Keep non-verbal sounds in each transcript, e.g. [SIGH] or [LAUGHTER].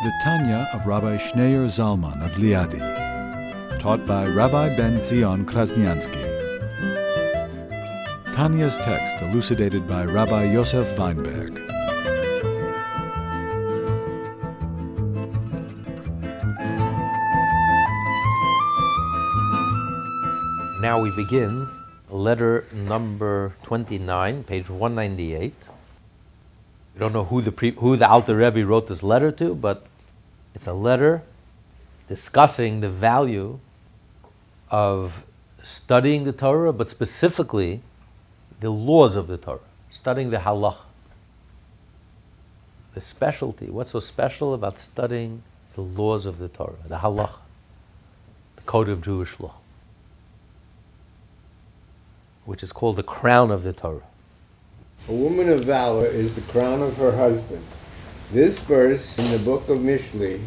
The Tanya of Rabbi Schneur Zalman of Liadi, taught by Rabbi Ben Zion Krasniansky. Tanya's text elucidated by Rabbi Yosef Weinberg. Now we begin letter number 29, page 198. We don't know who the, pre- who the Alter Rebbe wrote this letter to, but it's a letter discussing the value of studying the Torah, but specifically the laws of the Torah, studying the halach. The specialty, what's so special about studying the laws of the Torah, the halach, the code of Jewish law, which is called the crown of the Torah. A woman of valor is the crown of her husband. This verse in the book of Mishli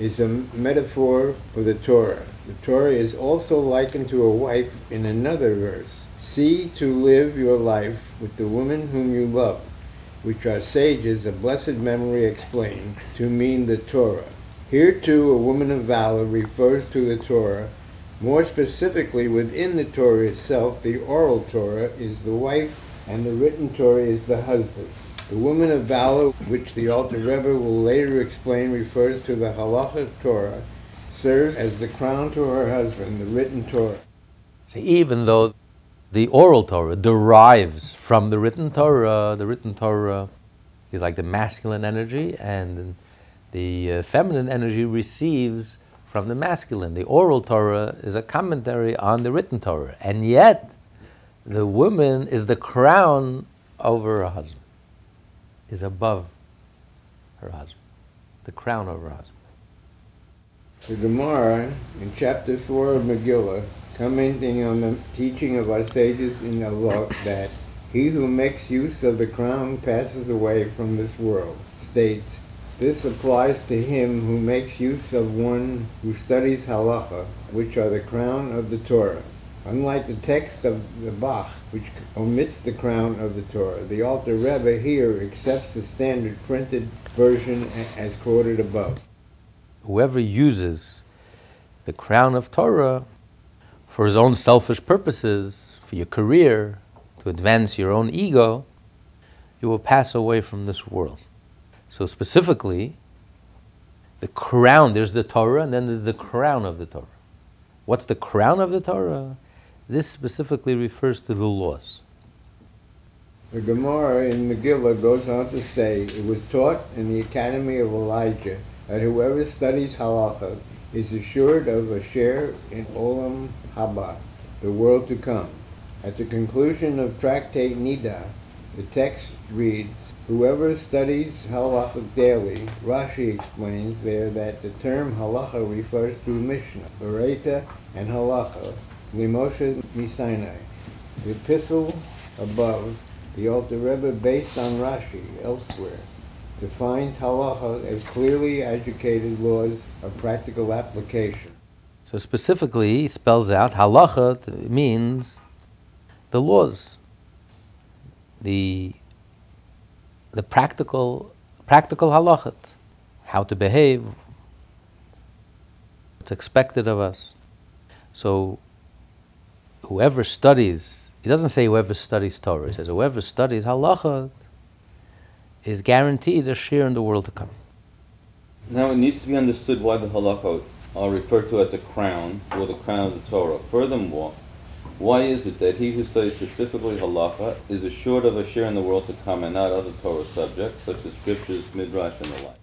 is a metaphor for the Torah. The Torah is also likened to a wife in another verse. See to live your life with the woman whom you love, which our sages of blessed memory explain to mean the Torah. Here too a woman of valor refers to the Torah. More specifically, within the Torah itself, the oral Torah is the wife and the written Torah is the husband. The woman of valor, which the Alter Rebbe will later explain, refers to the halacha Torah, serves as the crown to her husband, the written Torah. See, even though the oral Torah derives from the written Torah, the written Torah is like the masculine energy, and the uh, feminine energy receives from the masculine. The oral Torah is a commentary on the written Torah, and yet the woman is the crown over her husband, is above her husband, the crown over her husband. The Gemara in chapter 4 of Megillah, commenting on the teaching of our sages in the law that he who makes use of the crown passes away from this world, states, this applies to him who makes use of one who studies halacha, which are the crown of the Torah. Unlike the text of the Bach, which omits the crown of the Torah, the Alter Rebbe here accepts the standard printed version as quoted above. Whoever uses the crown of Torah for his own selfish purposes, for your career, to advance your own ego, you will pass away from this world. So, specifically, the crown, there's the Torah, and then there's the crown of the Torah. What's the crown of the Torah? This specifically refers to the laws. The Gemara in Megillah goes on to say, it was taught in the Academy of Elijah that whoever studies halacha is assured of a share in Olam Haba, the world to come. At the conclusion of Tractate Nida, the text reads, Whoever studies halacha daily, Rashi explains there that the term halacha refers to Mishnah, Baraita, and halacha, Limoshe Misinai. The epistle above, the Alter Rebbe, based on Rashi elsewhere, defines halacha as clearly educated laws of practical application. So specifically, he spells out halacha means the laws, the the practical practical halachot, how to behave, what's expected of us. So whoever studies, he doesn't say whoever studies Torah, he says whoever studies halacha is guaranteed a share in the world to come. Now it needs to be understood why the halachot are referred to as a crown or the crown of the Torah. Furthermore, why is it that he who studies specifically halacha is assured of a share in the world to come and not other Torah subjects such as scriptures, midrash, and the like?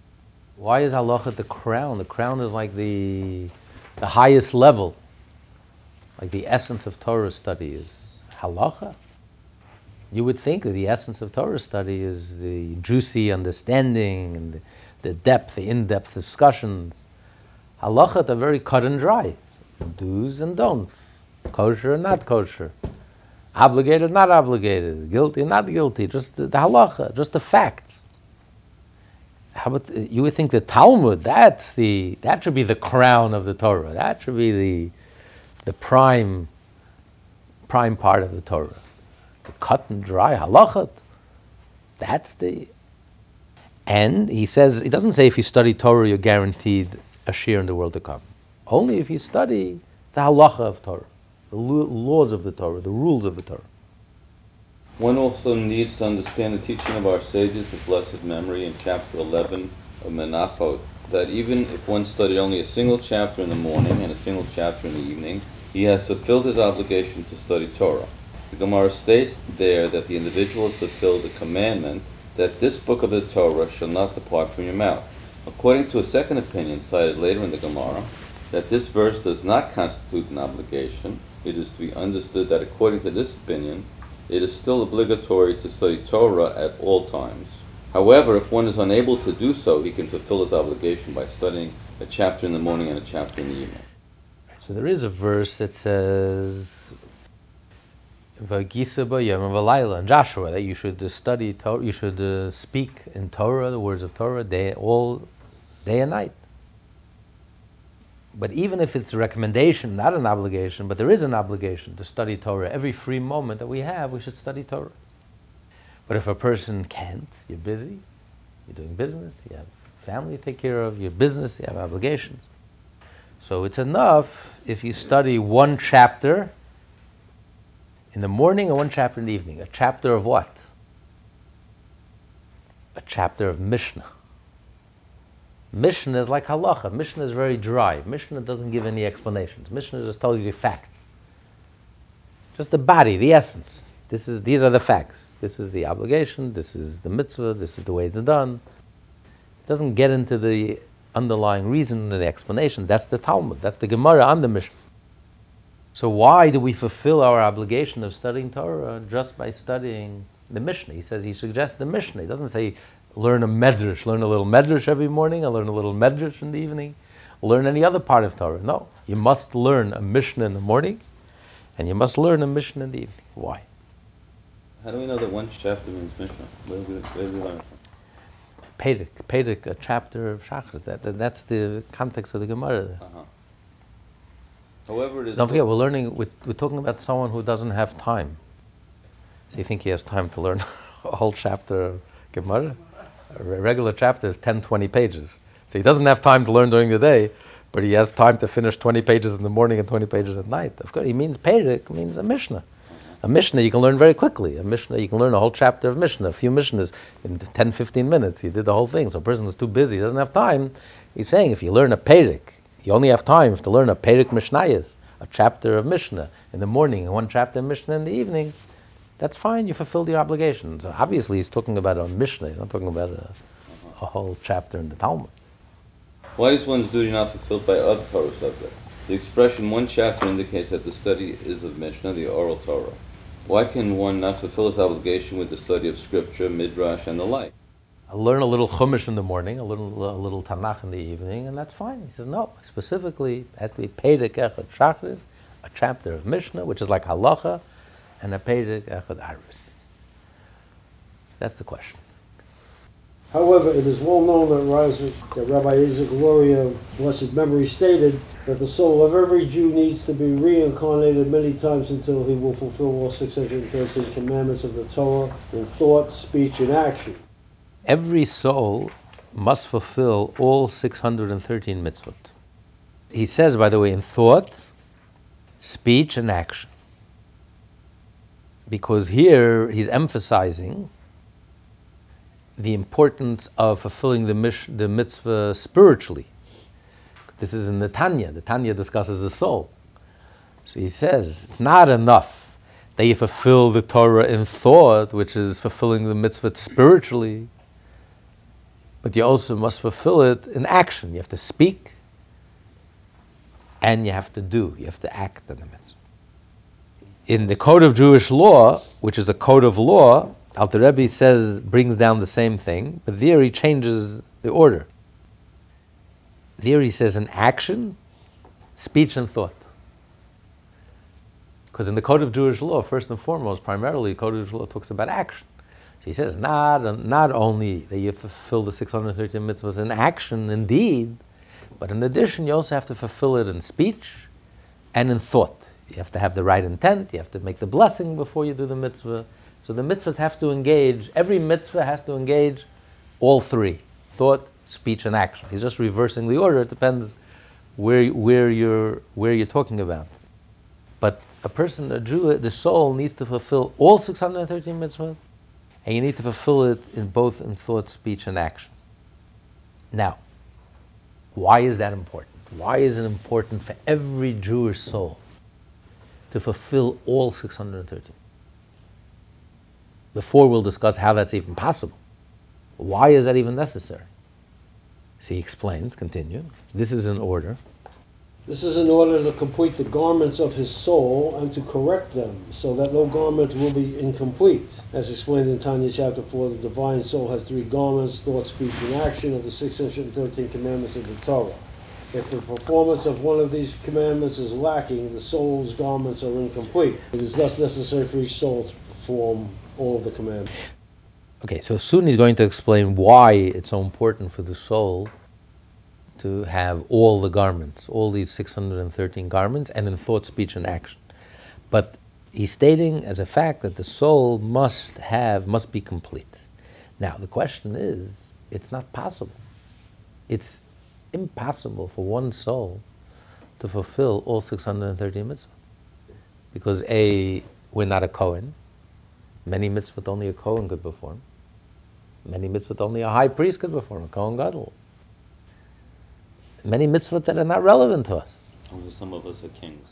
Why is halacha the crown? The crown is like the, the highest level. Like the essence of Torah study is halacha. You would think that the essence of Torah study is the juicy understanding and the, depth, the in-depth discussions Halachot are very cut and dry. Do's and don'ts. Kosher and not kosher. Obligated, not obligated. Guilty, not guilty. Just the, the halacha, just the facts. How about you would think the Talmud? That's the that should be the crown of the Torah. That should be the the prime prime part of the Torah. The cut and dry halachot. That's the and he says he doesn't say if you study Torah you're guaranteed a share in the world to come. Only if you study the halacha of Torah, the laws of the Torah, the rules of the Torah. One also needs to understand the teaching of our sages of blessed memory in chapter 11 of Menachot, that even if one studied only a single chapter in the morning and a single chapter in the evening, he has fulfilled his obligation to study Torah. The Gemara states there that the individual has fulfilled the commandment that this book of the Torah shall not depart from your mouth. According to a second opinion cited later in the Gemara, that this verse does not constitute an obligation, it is to be understood that according to this opinion, it is still obligatory to study Torah at all times. However, if one is unable to do so, he can fulfill his obligation by studying a chapter in the morning and a chapter in the evening. So there is a verse that says, and Joshua that you should study Torah, you should uh, speak in Torah, the words of Torah, day all day and night. But even if it's a recommendation, not an obligation, but there is an obligation to study Torah. Every free moment that we have, we should study Torah. But if a person can't, you're busy, you're doing business, you have family to take care of, your business, you have obligations. So it's enough if you study one chapter in the morning and one chapter in the evening. A chapter of what? A chapter of Mishnah. Mishnah is like halacha. Mishnah is very dry. Mishnah doesn't give any explanations. Mishnah just tells you the facts. Just the body, the essence. This is, these are the facts. This is the obligation, this is the mitzvah, this is the way it's done. It doesn't get into the underlying reason and the explanation. That's the Talmud. That's the Gemara and the Mishnah. So why do we fulfill our obligation of studying Torah just by studying the Mishnah? He says he suggests the Mishnah. He doesn't say learn a medrash, learn a little medrash every morning, and learn a little medrash in the evening, learn any other part of Torah. No, you must learn a Mishnah in the morning, and you must learn a Mishnah in the evening. Why? How do we know that one chapter means Mishnah? Where do we, where do we learn from? Pedic, Pedic, a chapter of Shachris. That, that, that's the context of the Gemara. Uh-huh. However, it is. Don't forget, we're learning. We're, we're talking about someone who doesn't have time. So you think he has time to learn [LAUGHS] a whole chapter of Gemara? A regular chapter is 10, 20 pages. So he doesn't have time to learn during the day, but he has time to finish 20 pages in the morning and 20 pages at night. Of course, he means Perik, means a Mishnah. A Mishnah you can learn very quickly. A Mishnah, you can learn a whole chapter of Mishnah, a few Mishnahs in 10, 15 minutes. You did the whole thing. So a person who's too busy, doesn't have time. He's saying if you learn a Perik, you only have time to learn a Perik Mishnayas, a chapter of Mishnah in the morning and one chapter of Mishnah in the evening. That's fine, you fulfilled your obligation. So obviously he's talking about a Mishnah, he's not talking about a, a whole chapter in the Talmud. Why is one's duty not fulfilled by other Torah subjects? The expression one chapter indicates that the study is of Mishnah, the oral Torah. Why can one not fulfill his obligation with the study of scripture, midrash, and the like? I learn a little Chumash in the morning, a little, a little Tanakh in the evening, and that's fine. He says, no, specifically, it has to be Perek Echad Shachris, a chapter of Mishnah, which is like Halacha, and a Perek Echad Aris. That's the question. However, it is well known that, that Rabbi Isaac Luria, blessed memory, stated that the soul of every Jew needs to be reincarnated many times until he will fulfill all 613 commandments of the Torah in thought, speech, and action. Every soul must fulfill all 613 mitzvot. He says, by the way, in thought, speech, and action because here he's emphasizing the importance of fulfilling the, mish, the mitzvah spiritually. This is in the Tanya. The Tanya discusses the soul. So he says it's not enough that you fulfill the Torah in thought, which is fulfilling the mitzvah spiritually, but you also must fulfill it in action. You have to speak and you have to do, you have to act in the mitzvah in the code of Jewish law, which is a code of law, Alter Rebbe says brings down the same thing, but there he changes the order. There he says an action, speech, and thought. Because in the Code of Jewish Law, first and foremost, primarily, the Code of Jewish Law talks about action. So he says not, not only that you fulfill the 613 mitzvahs in action, indeed, but in addition, you also have to fulfill it in speech and in thought. You have to have the right intent, you have to make the blessing before you do the mitzvah. So the mitzvahs have to engage, every mitzvah has to engage all three thought, speech, and action. He's just reversing the order. It depends where, where, you're, where you're talking about. But a person, a Jew, the soul needs to fulfill all 613 mitzvot, and you need to fulfill it in both in thought, speech, and action. Now, why is that important? Why is it important for every Jewish soul to fulfill all 613? Before we'll discuss how that's even possible. Why is that even necessary? So he explains, continue. This is in order. This is in order to complete the garments of his soul and to correct them, so that no garment will be incomplete. As explained in Tanya chapter 4, the divine soul has three garments thought, speech, and action of the 613 commandments of the Torah. If the performance of one of these commandments is lacking, the soul's garments are incomplete. It is thus necessary for each soul to perform all of the commandments. Okay, so soon he's going to explain why it's so important for the soul to have all the garments, all these 613 garments, and in thought, speech, and action. But he's stating as a fact that the soul must have, must be complete. Now, the question is, it's not possible. It's impossible for one soul to fulfill all 613 mitzvahs. Because A, we're not a Kohen. Many mitzvahs only a Kohen could perform. Many mitzvahs only a high priest could perform, a Kohen Gadol many mitzvot that are not relevant to us. Only some of us are kings.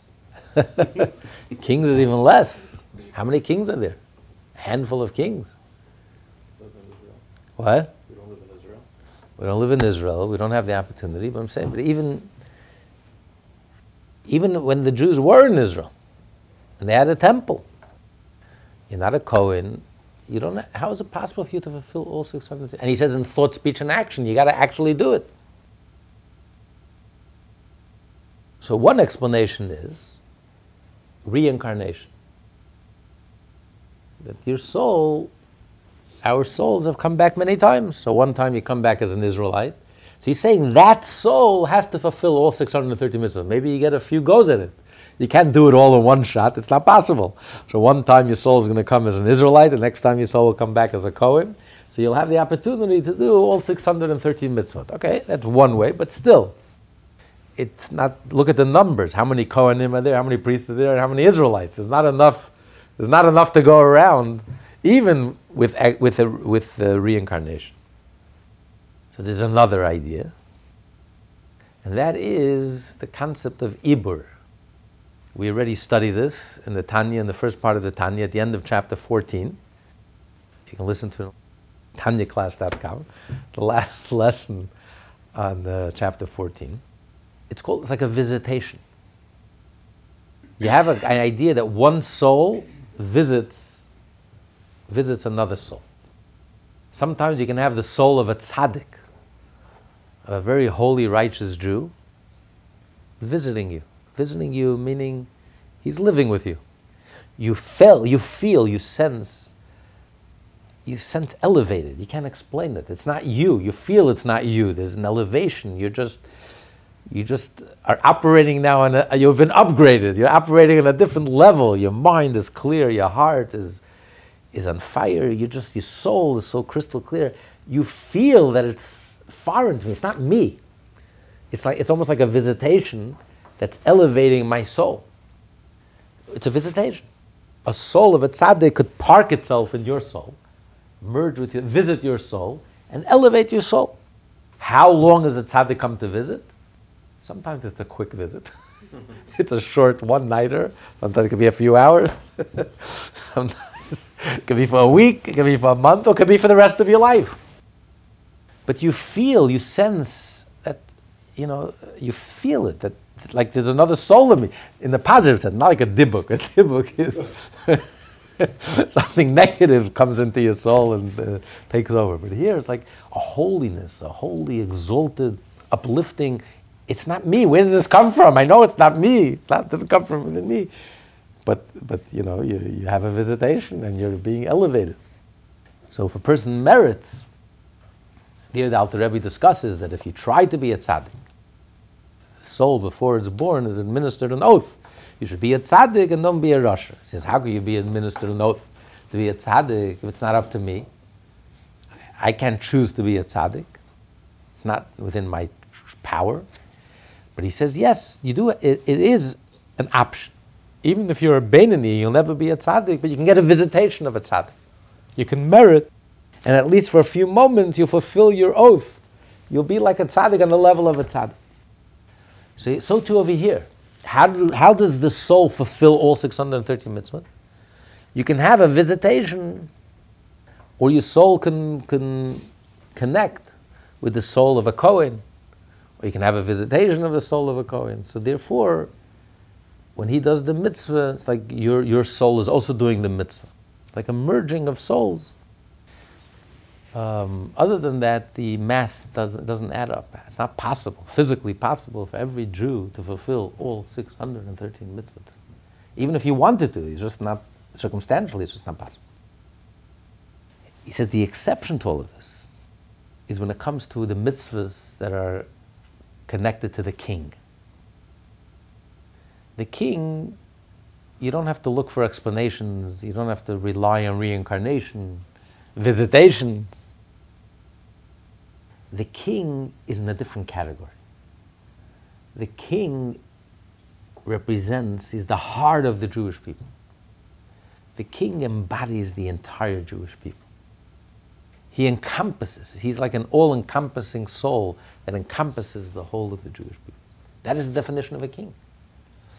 [LAUGHS] kings is even less. How many kings are there? A handful of kings. What? We don't live in Israel. We don't live in Israel. We don't have the opportunity. But I'm saying, but even even when the Jews were in Israel and they had a temple, you're not a Kohen. You don't. How is it possible for you to fulfill all six hundred? And he says in thought, speech, and action, you got to actually do it. So, one explanation is reincarnation. That your soul, our souls have come back many times. So, one time you come back as an Israelite. So, he's saying that soul has to fulfill all 630 mitzvahs. Maybe you get a few goes at it. You can't do it all in one shot. It's not possible. So, one time your soul is going to come as an Israelite, the next time your soul will come back as a Kohen. So, you'll have the opportunity to do all 613 mitzvot. Okay, that's one way, but still it's not, look at the numbers. How many Kohanim are there? How many priests are there? How many Israelites? There's not enough, there's not enough to go around, even with, with, with the reincarnation. So there's another idea, and that is the concept of Ibur. We already studied this in the Tanya, in the first part of the Tanya, at the end of chapter 14. You can listen to tanyaclass.com, the last [LAUGHS] lesson on uh, chapter 14 it's called it's like a visitation. You have a, an idea that one soul visits visits another soul. Sometimes you can have the soul of a tzaddik, a very holy, righteous Jew, visiting you. Visiting you meaning he's living with you. You feel, you feel, you sense, you sense elevated. You can't explain it. It's not you. You feel it's not you. There's an elevation. You're just you just are operating now on a, you've been upgraded. You're operating on a different level. Your mind is clear. Your heart is, is on fire. You just, your soul is so crystal clear. You feel that it's foreign to me. It's not me. It's like, it's almost like a visitation that's elevating my soul. It's a visitation. A soul of a tzaddik could park itself in your soul, merge with you, visit your soul, and elevate your soul. How long does a tzaddik come to visit? Sometimes it's a quick visit. [LAUGHS] it's a short one nighter. Sometimes it could be a few hours. [LAUGHS] Sometimes it could be for a week, it could be for a month, or it could be for the rest of your life. But you feel, you sense that, you know, you feel it, that like there's another soul in me. In the positive sense, not like a dibuk. [LAUGHS] A dibuk is [LAUGHS] something negative comes into your soul and uh, takes over. But here it's like a holiness, a holy, exalted uplifting. It's not me. Where does this come from? I know it's not me. It doesn't come from within me. But, but you know, you, you have a visitation and you're being elevated. So if a person merits, here the Alter Rebbe discusses that if you try to be a tzaddik, soul before it's born is administered an oath. You should be a tzaddik and don't be a rasha. He says, how can you be administered an oath to be a tzaddik if it's not up to me? I can't choose to be a tzaddik. It's not within my power. But he says, yes, you do. It, it is an option. Even if you're a Beinoni, you'll never be a tzaddik, but you can get a visitation of a tzaddik. You can merit, and at least for a few moments, you'll fulfill your oath. You'll be like a tzaddik on the level of a tzaddik. So, so too over here. How, do, how does the soul fulfill all 613 mitzvot? You can have a visitation, or your soul can, can connect with the soul of a Kohen, or you can have a visitation of the soul of a Kohen. So therefore, when he does the mitzvah, it's like your, your soul is also doing the mitzvah. Like a merging of souls. Um, other than that, the math doesn't, doesn't add up. It's not possible, physically possible, for every Jew to fulfill all 613 mitzvahs. Even if he wanted to, it's just not, circumstantially, it's just not possible. He says the exception to all of this is when it comes to the mitzvahs that are connected to the king. The king, you don't have to look for explanations, you don't have to rely on reincarnation, visitations the king is in a different category. The king represents, is the heart of the Jewish people. The king embodies the entire Jewish people. He encompasses, he's like an all encompassing soul that encompasses the whole of the Jewish people. That is the definition of a king.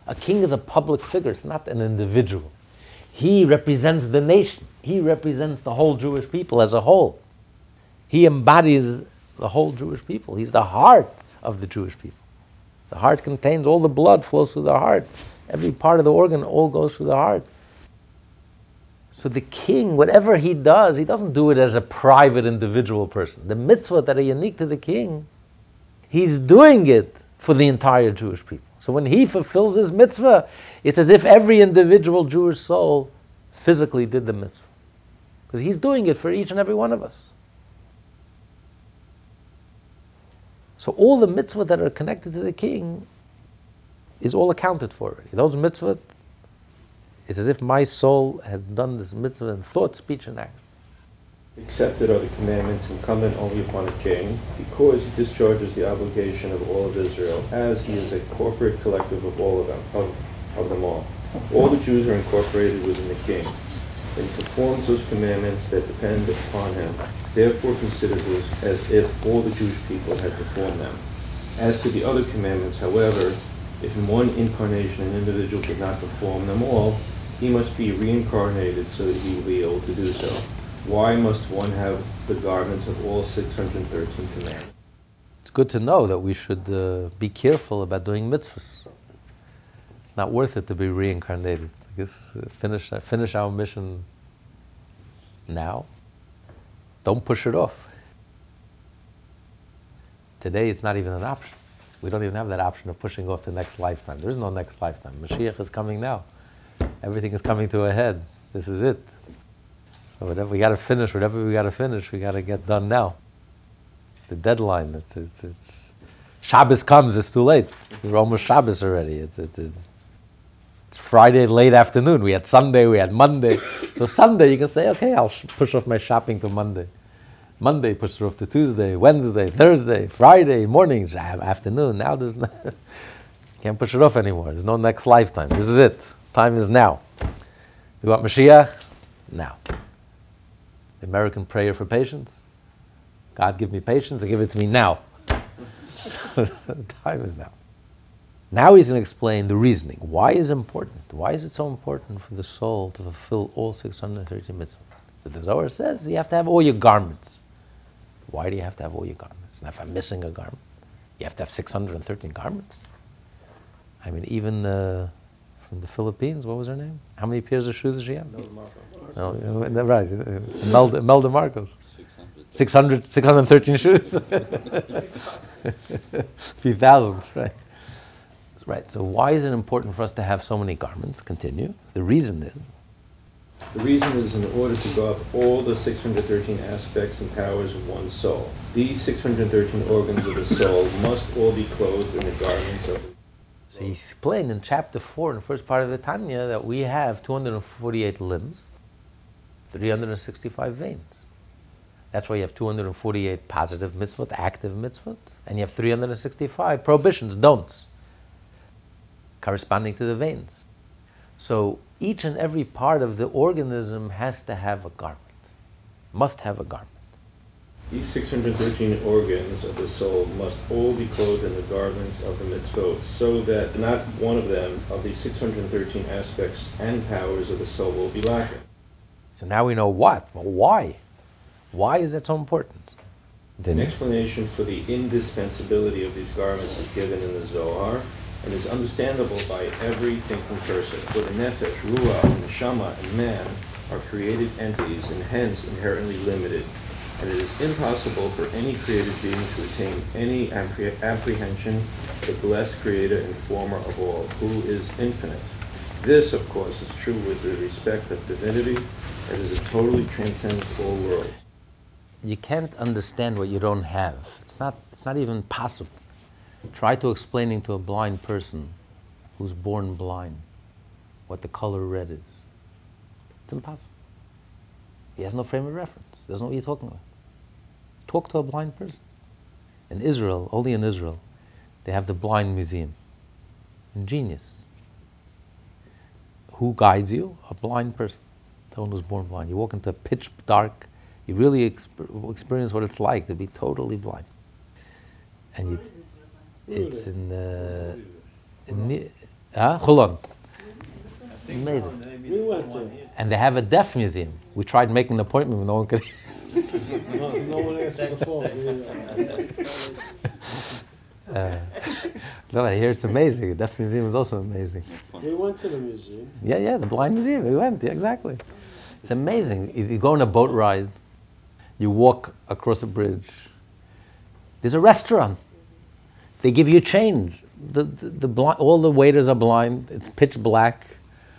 A king is a public figure, it's not an individual. He represents the nation, he represents the whole Jewish people as a whole. He embodies the whole Jewish people. He's the heart of the Jewish people. The heart contains all the blood flows through the heart. Every part of the organ all goes through the heart. So the king, whatever he does, he doesn't do it as a private individual person. The mitzvah that are unique to the king, he's doing it for the entire Jewish people. So when he fulfills his mitzvah, it's as if every individual Jewish soul physically did the mitzvah. Because he's doing it for each and every one of us. So all the mitzvah that are connected to the king is all accounted for. Those mitzvah, it's as if my soul has done this mitzvah in thought, speech, and action. Accepted are the commandments incumbent only upon a king, because he discharges the obligation of all of Israel, as he is a corporate collective of all of them, of, of them all. All the Jews are incorporated within the king, and performs those commandments that depend upon him therefore considers it as if all the Jewish people had performed them. As to the other commandments, however, if in one incarnation an individual did not perform them all, he must be reincarnated so that he will be able to do so. Why must one have the garments of all 613 commandments? It's good to know that we should uh, be careful about doing mitzvahs. It's not worth it to be reincarnated. Uh, finish, uh, finish our mission now don't push it off. Today it's not even an option. We don't even have that option of pushing off the next lifetime. There's no next lifetime. Mashiach is coming now. Everything is coming to a head. This is it. So whatever we got to finish, whatever we got to finish, we got to get done now. The deadline. It's, it's, it's Shabbos comes. It's too late. We're almost Shabbos already. It's, it's, it's, it's Friday late afternoon. We had Sunday. We had Monday. so Sunday you can say, okay, I'll sh- push off my shopping to Monday. Monday pushed off to Tuesday, Wednesday, Thursday, Friday, mornings, afternoon. Now there's no, [LAUGHS] can't push it off anymore. There's no next lifetime. This is it. Time is now. You want Mashiach? Now. The American prayer for patience. God give me patience and give it to me now. [LAUGHS] Time is now. Now he's going to explain the reasoning. Why is it important? Why is it so important for the soul to fulfill all 630 mitzvahs? So the Zohar says you have to have all your garments. Why do you have to have all your garments? And if I'm missing a garment, you have to have 613 garments. I mean, even uh, from the Philippines, what was her name? How many pairs of shoes does she have? Melda No, uh, uh, right, uh, Melda, Melda Marcos. 600. 600, 613 shoes? [LAUGHS] a few thousand, right? Right, so why is it important for us to have so many garments? Continue. The reason is The reason is in order to go up all the 613 aspects and powers of one soul. These 613 organs of the soul must all be clothed in the garments of So he explained in chapter 4, in the first part of the Tanya, that we have 248 limbs, 365 veins. That's why you have 248 positive mitzvot, active mitzvot, and you have 365 prohibitions, don'ts, corresponding to the veins. So each and every part of the organism has to have a garment, must have a garment. These 613 organs of the soul must all be clothed in the garments of the mitzvot, so that not one of them, of these 613 aspects and powers of the soul, will be lacking. So now we know what. Well, why? Why is that so important? An explanation for the indispensability of these garments is given in the Zohar and is understandable by every thinking person. For the nefesh, ruach, neshama, and man are created entities and hence inherently limited, and it is impossible for any created being to attain any appre- apprehension of the blessed creator and former of all, who is infinite. This, of course, is true with the respect of divinity, as it totally transcends all worlds. You can't understand what you don't have. It's not, it's not even possible. Try to explaining to a blind person who's born blind what the color red is. It's impossible. He has no frame of reference. He doesn't know what you're talking about. Talk to a blind person. In Israel, only in Israel, they have the blind museum. Ingenious. Who guides you? A blind person. Someone who's born blind. You walk into a pitch dark, you really exp- experience what it's like to be totally blind. And you, it's in, uh, in Ni- huh? Holon. Amazing. We went there. And they have a deaf museum. We tried making an appointment, but no one could. [LAUGHS] No, no one answered the phone. We, [LAUGHS] uh, Uh, no, I hear it's amazing. The deaf museum is also amazing. We went to the museum. Yeah, yeah, the blind museum. We went. Yeah, exactly. It's amazing. You go on a boat ride, you walk across a bridge. There's a restaurant. They give you change. The, the, the all the waiters are blind. It's pitch black.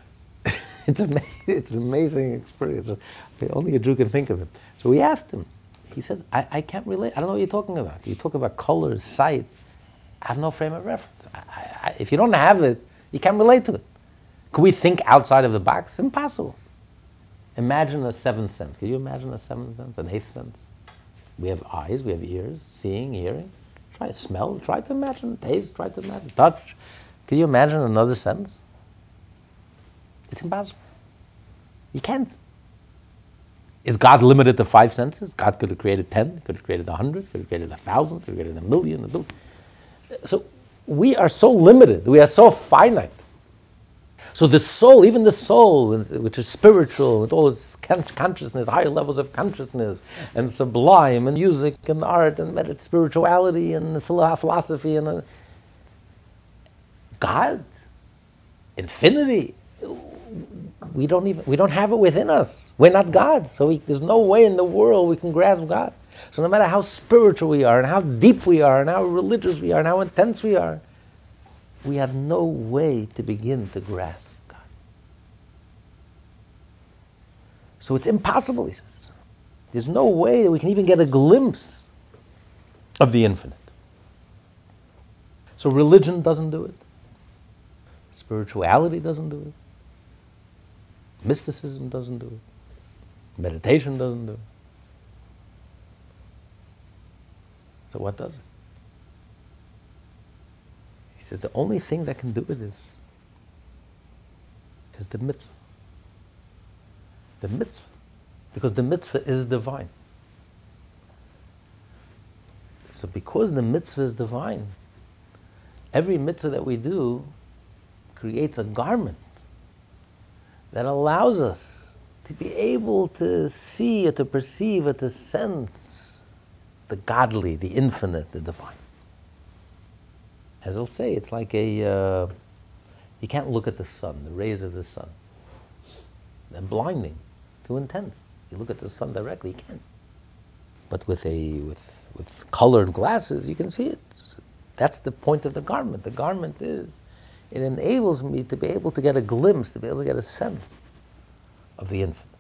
[LAUGHS] it's, ama- it's an amazing experience. Only a Jew can think of it. So we asked him. He said, I, I can't relate. I don't know what you're talking about. You talk about colors, sight. I have no frame of reference. I, I, I, if you don't have it, you can't relate to it. Could we think outside of the box? Impossible. Imagine a seventh sense. Can you imagine a seventh sense, an eighth sense? We have eyes, we have ears, seeing, hearing. Try to smell, try to imagine, taste, try to imagine, touch. Can you imagine another sense? It's impossible. You can't. Is God limited to five senses? God could have created ten, could have created a hundred, could have created a thousand, could have created a million, a billion. So we are so limited, we are so finite. So the soul, even the soul, which is spiritual, with all its consciousness, higher levels of consciousness, and sublime, and music, and art, and spirituality, and philosophy, and uh, God, infinity, we don't even we don't have it within us. We're not God, so we, there's no way in the world we can grasp God. So no matter how spiritual we are, and how deep we are, and how religious we are, and how intense we are, we have no way to begin to grasp God. So it's impossible, he says. There's no way that we can even get a glimpse of the infinite. So religion doesn't do it. Spirituality doesn't do it. Mysticism doesn't do it. Meditation doesn't do it. So what does it? Says the only thing that can do it is, is the mitzvah. The mitzvah. Because the mitzvah is divine. So because the mitzvah is divine, every mitzvah that we do creates a garment that allows us to be able to see or to perceive or to sense the godly, the infinite, the divine. As I'll say, it's like a, uh, you can't look at the sun, the rays of the sun. They're blinding, too intense. You look at the sun directly, you can't. But with a with with colored glasses, you can see it. That's the point of the garment. The garment is it enables me to be able to get a glimpse, to be able to get a sense of the infinite.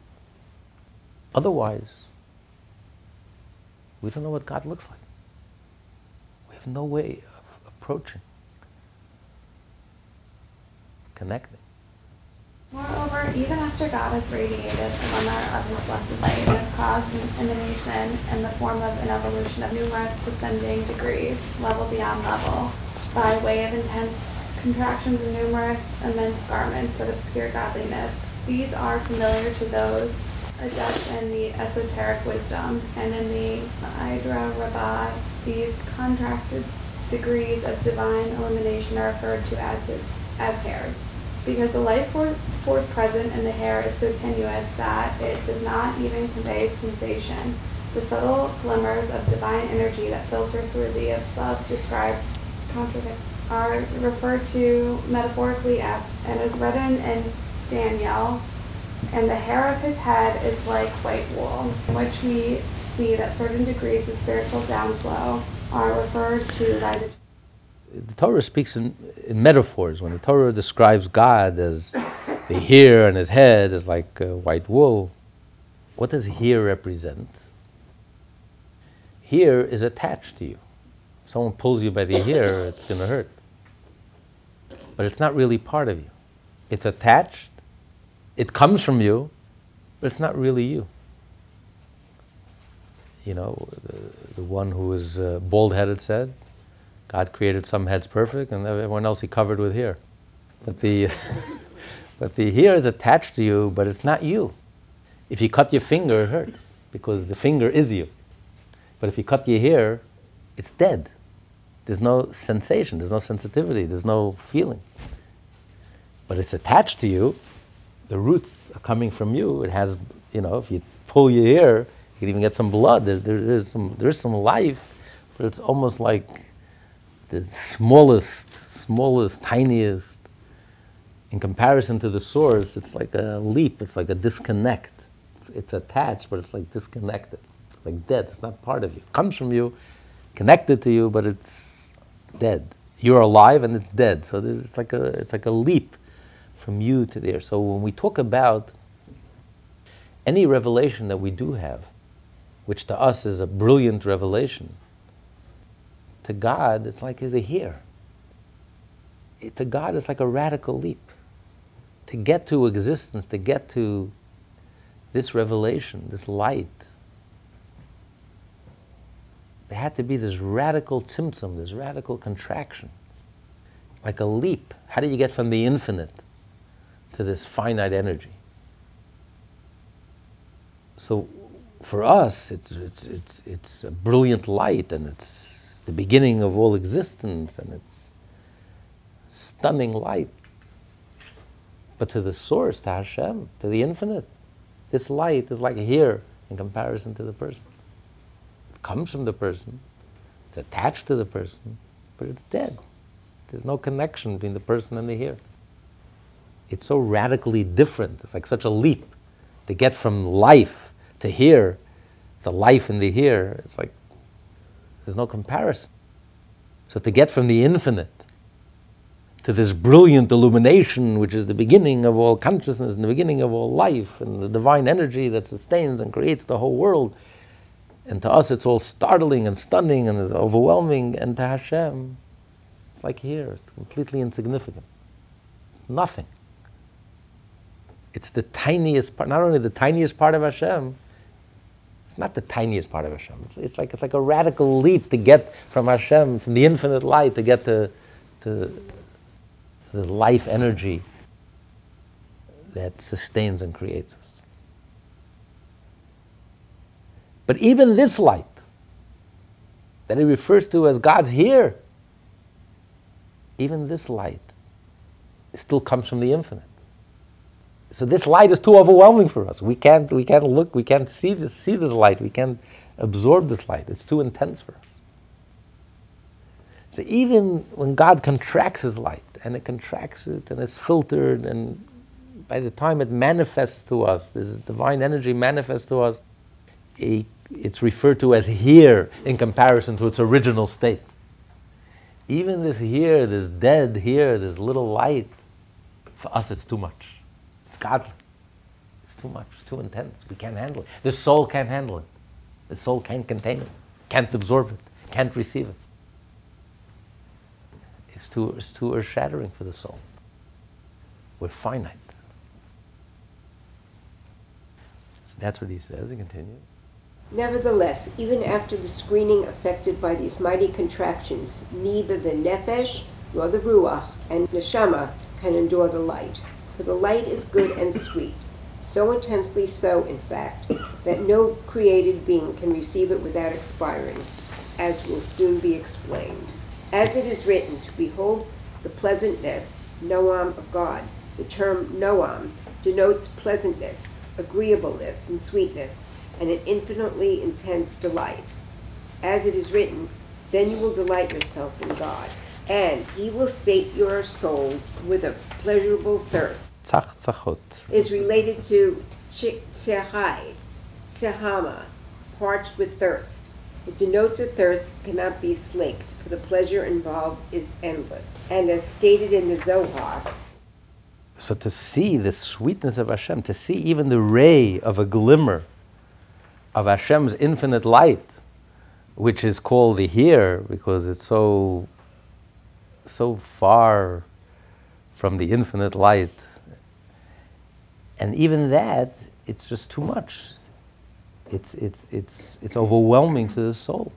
Otherwise, we don't know what God looks like. We have no way approaching, connecting. Moreover, even after God has radiated the glimmer of his blessed light and has caused an emanation in the form of an evolution of numerous descending degrees, level beyond level, by way of intense contractions and numerous immense garments that obscure godliness. These are familiar to those adept in the esoteric wisdom, and in the Idra Rabbah, these contracted degrees of divine illumination are referred to as his as hairs because the life force present in the hair is so tenuous that it does not even convey sensation. The subtle glimmers of divine energy that filter through the above described are referred to metaphorically as and is written in Daniel. And the hair of his head is like white wool, in which we see that certain degrees of spiritual downflow are referred to by the the Torah speaks in, in, metaphors. When the Torah describes God as the hair and his head is like uh, white wool, what does hair represent? Hair is attached to you. If someone pulls you by the hair, it's going to hurt. But it's not really part of you. It's attached, it comes from you, but it's not really you. You know, the, the one who is uh, bald headed said, God created some heads perfect, and everyone else He covered with hair. But the, [LAUGHS] but the hair is attached to you, but it's not you. If you cut your finger, it hurts because the finger is you. But if you cut your hair, it's dead. There's no sensation, there's no sensitivity, there's no feeling. But it's attached to you. The roots are coming from you. It has, you know, if you pull your hair, you can even get some blood. There, there is some, there's some life, but it's almost like the smallest, smallest, tiniest, in comparison to the source, it's like a leap, it's like a disconnect. It's, it's, attached, but it's like disconnected. It's like dead, it's not part of you. It comes from you, connected to you, but it's dead. You're alive and it's dead. So it's like a, it's like a leap from you to there. So when we talk about any revelation that we do have, which to us is a brilliant revelation, to God, it's like the here. To God, it's like a radical leap. To get to existence, to get to this revelation, this light, there had to be this radical tzimtzum, this radical contraction, like a leap. How do you get from the infinite to this finite energy? So, for us, it's, it's, it's, it's a brilliant light and it's the beginning of all existence and it's stunning light. But to the source, to Hashem, to the infinite, this light is like here in comparison to the person. It comes from the person, it's attached to the person, but it's dead. There's no connection between the person and the here. It's so radically different. It's like such a leap to get from life to here, the life in the here. It's like there's no comparison. So to get from the infinite to this brilliant illumination, which is the beginning of all consciousness and the beginning of all life, and the divine energy that sustains and creates the whole world, and to us it's all startling and stunning and it's overwhelming, and to Hashem, it's like here, it's completely insignificant. It's nothing. It's the tiniest part, not only the tiniest part of Hashem, not the tiniest part of Hashem. It's, it's, like, it's like a radical leap to get from Hashem, from the infinite light, to get to, to the life energy that sustains and creates us. But even this light, that he refers to as God's here, even this light still comes from the infinite. So this light is too overwhelming for us. We can't, we can't look, we can't see this, see this light, we can't absorb this light. It's too intense for us. So even when God contracts his light, and it contracts it and it's filtered, and by the time it manifests to us, this divine energy manifests to us, it's referred to as here in comparison to its original state. Even this here, this dead here, this little light, for us it's too much. It's godly. It's too much, too intense. We can't handle it. The soul can't handle it. The soul can't contain it, can't absorb it, can't receive it. It's too, it's too earth shattering for the soul. We're finite. So that's what he says. He continues. Nevertheless, even after the screening affected by these mighty contractions, neither the nefesh nor the ruach and neshama can endure the light. For the light is good and sweet, so intensely so, in fact, that no created being can receive it without expiring, as will soon be explained. As it is written, to behold the pleasantness, noam of God. The term noam denotes pleasantness, agreeableness, and sweetness and an infinitely intense delight. As it is written, then you will delight yourself in God, and He will sate your soul with a pleasurable thirst. Tzach tzachot. Is related to tsehai, tsehama, parched with thirst. It denotes a thirst that cannot be slaked, for the pleasure involved is endless. And as stated in the Zohar, so to see the sweetness of Hashem, to see even the ray of a glimmer of Hashem's infinite light, which is called the here because it's so so far from the infinite light. And even that, it's just too much. It's, it's, it's, it's overwhelming to the soul.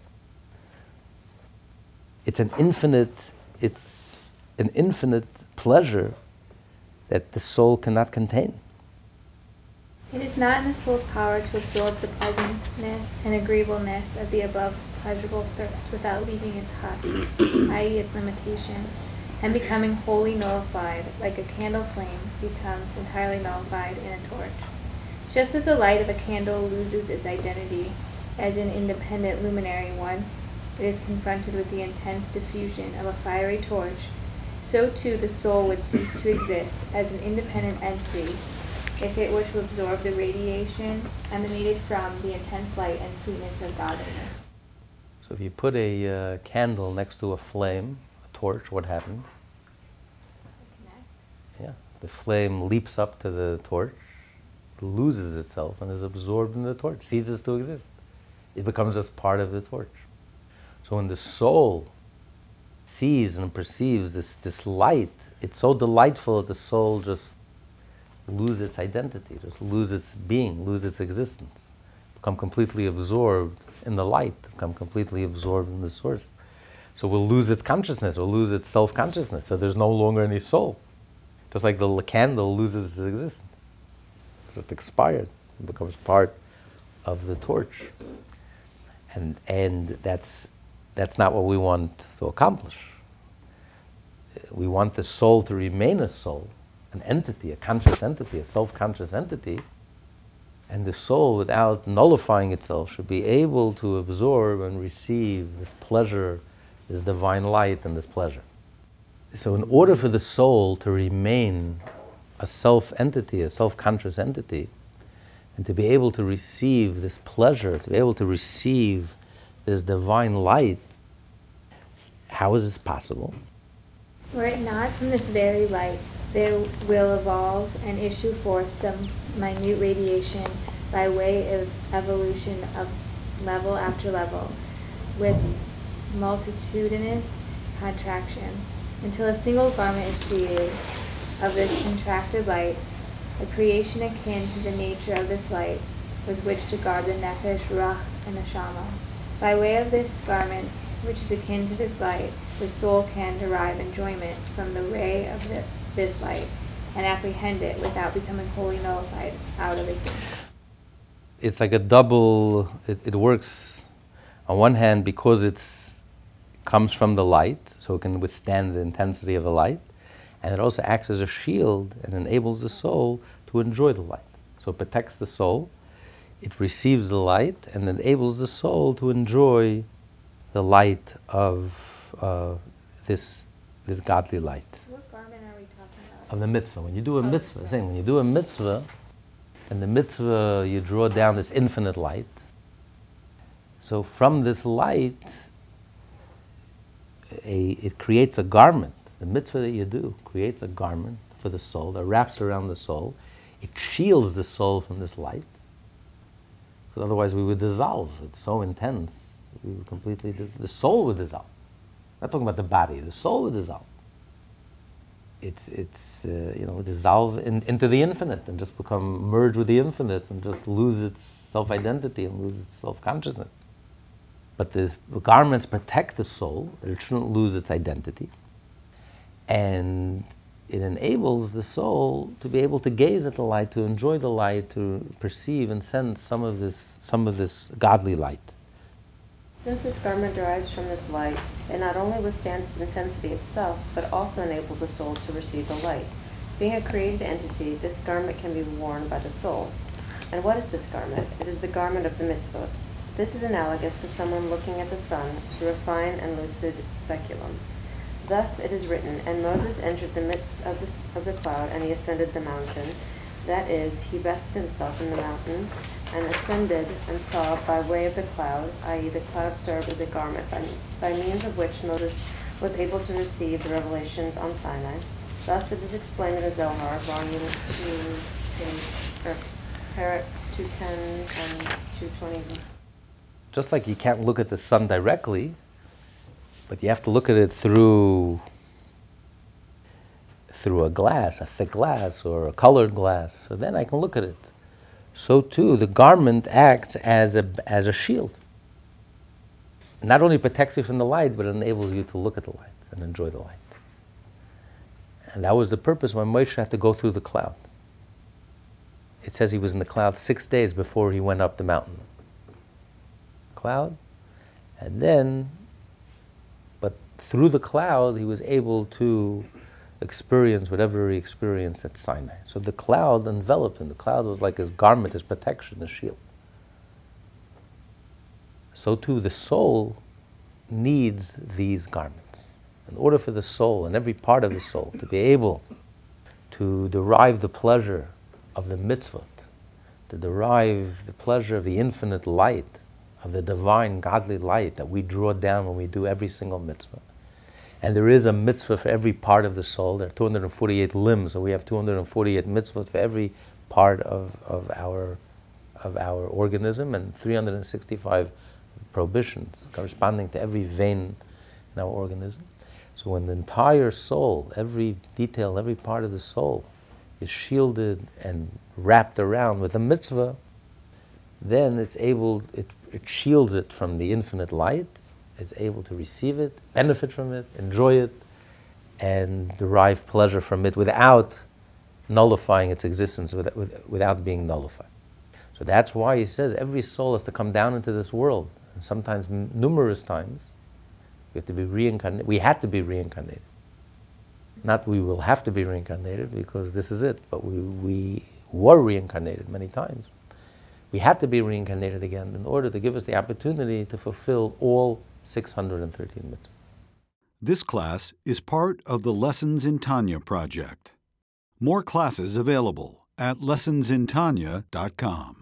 It's an infinite, it's an infinite pleasure that the soul cannot contain. It is not in the soul's power to absorb the pleasantness and agreeableness of the above pleasurable thirst without leaving its husk, [CLEARS THROAT] i.e., its limitation, and becoming wholly nullified, like a candle flame becomes entirely nullified in a torch. Just as the light of a candle loses its identity as an independent luminary once it is confronted with the intense diffusion of a fiery torch, so too the soul would cease to exist as an independent entity if it were to absorb the radiation emanated from the intense light and sweetness of godliness. So if you put a uh, candle next to a flame, torch, what happens? Yeah, the flame leaps up to the torch, loses itself, and is absorbed in the torch, ceases to exist. It becomes just part of the torch. So when the soul sees and perceives this, this light, it's so delightful that the soul just lose its identity, just lose its being, lose its existence, become completely absorbed in the light, become completely absorbed in the source. So we'll lose its consciousness, we'll lose its self consciousness, so there's no longer any soul. Just like the candle loses its existence, it just expires, it becomes part of the torch. And, and that's, that's not what we want to accomplish. We want the soul to remain a soul an entity, a conscious entity, a self conscious entity. And the soul, without nullifying itself, should be able to absorb and receive this pleasure, this divine light, and this pleasure. So, in order for the soul to remain a self entity, a self conscious entity, and to be able to receive this pleasure, to be able to receive this divine light, how is this possible? Were it not from this very light there will evolve and issue forth some minute radiation by way of evolution of level after level with multitudinous contractions until a single garment is created of this contracted light, a creation akin to the nature of this light with which to guard the nefesh, ruach, and neshama. By way of this garment, which is akin to this light, the soul can derive enjoyment from the ray of the this light and apprehend it without becoming wholly nullified out of existence. It's like a double, it, it works on one hand because it comes from the light, so it can withstand the intensity of the light, and it also acts as a shield and enables the soul to enjoy the light. So it protects the soul, it receives the light, and enables the soul to enjoy the light of uh, this, this godly light of the mitzvah. When you do a mitzvah, saying when you do a mitzvah, and the mitzvah you draw down this infinite light, So from this light, a, it creates a garment. The mitzvah that you do creates a garment for the soul that wraps around the soul. It shields the soul from this light. Because otherwise we would dissolve. It's so intense. We would completely, dis- the soul would dissolve. I'm not talking about the body, the soul would dissolve. It's, it's uh, you know, dissolve in, into the infinite and just become merged with the infinite and just lose its self identity and lose its self consciousness. But the garments protect the soul, it shouldn't lose its identity. And it enables the soul to be able to gaze at the light, to enjoy the light, to perceive and sense some of this, some of this godly light. Since this garment derives from this light, it not only withstands its intensity itself, but also enables the soul to receive the light. Being a created entity, this garment can be worn by the soul. And what is this garment? It is the garment of the mitzvot. This is analogous to someone looking at the sun through a fine and lucid speculum. Thus it is written, And Moses entered the midst of the, of the cloud, and he ascended the mountain. That is, he vested himself in the mountain, and ascended and saw by way of the cloud, i.e., the cloud served as a garment by, by means of which Moses was able to receive the revelations on Sinai. Thus it is explained in the Zohar, volume 2, page, or parrot 210 and 220. Just like you can't look at the sun directly, but you have to look at it through through a glass, a thick glass or a colored glass. So then I can look at it. So too, the garment acts as a as a shield. Not only protects you from the light, but enables you to look at the light and enjoy the light. And that was the purpose when Moshe had to go through the cloud. It says he was in the cloud six days before he went up the mountain. Cloud, and then, but through the cloud, he was able to experience whatever he experienced at Sinai. So the cloud enveloped him. The cloud was like his garment, his protection, his shield. So too, the soul needs these garments. In order for the soul and every part of the soul to be able to derive the pleasure of the mitzvot, to derive the pleasure of the infinite light, of the divine godly light that we draw down when we do every single mitzvah. And there is a mitzvah for every part of the soul. There are 248 limbs, so we have 248 mitzvahs for every part of, of, our, of our organism and 365 prohibitions corresponding to every vein in our organism. So when the entire soul, every detail, every part of the soul is shielded and wrapped around with a mitzvah, then it's able, it, it shields it from the infinite light, it's able to receive it, benefit from it, enjoy it, and derive pleasure from it without nullifying its existence, without, being nullified. So that's why he says every soul has to come down into this world, and sometimes numerous times. We have to be reincarnated. We had to be reincarnated. Not we will have to be reincarnated because this is it, but we, we were reincarnated many times. We had to be reincarnated again in order to give us the opportunity to fulfill all 613 mitzvahs. This class is part of the Lessons in Tanya project. More classes available at lessonsintanya.com.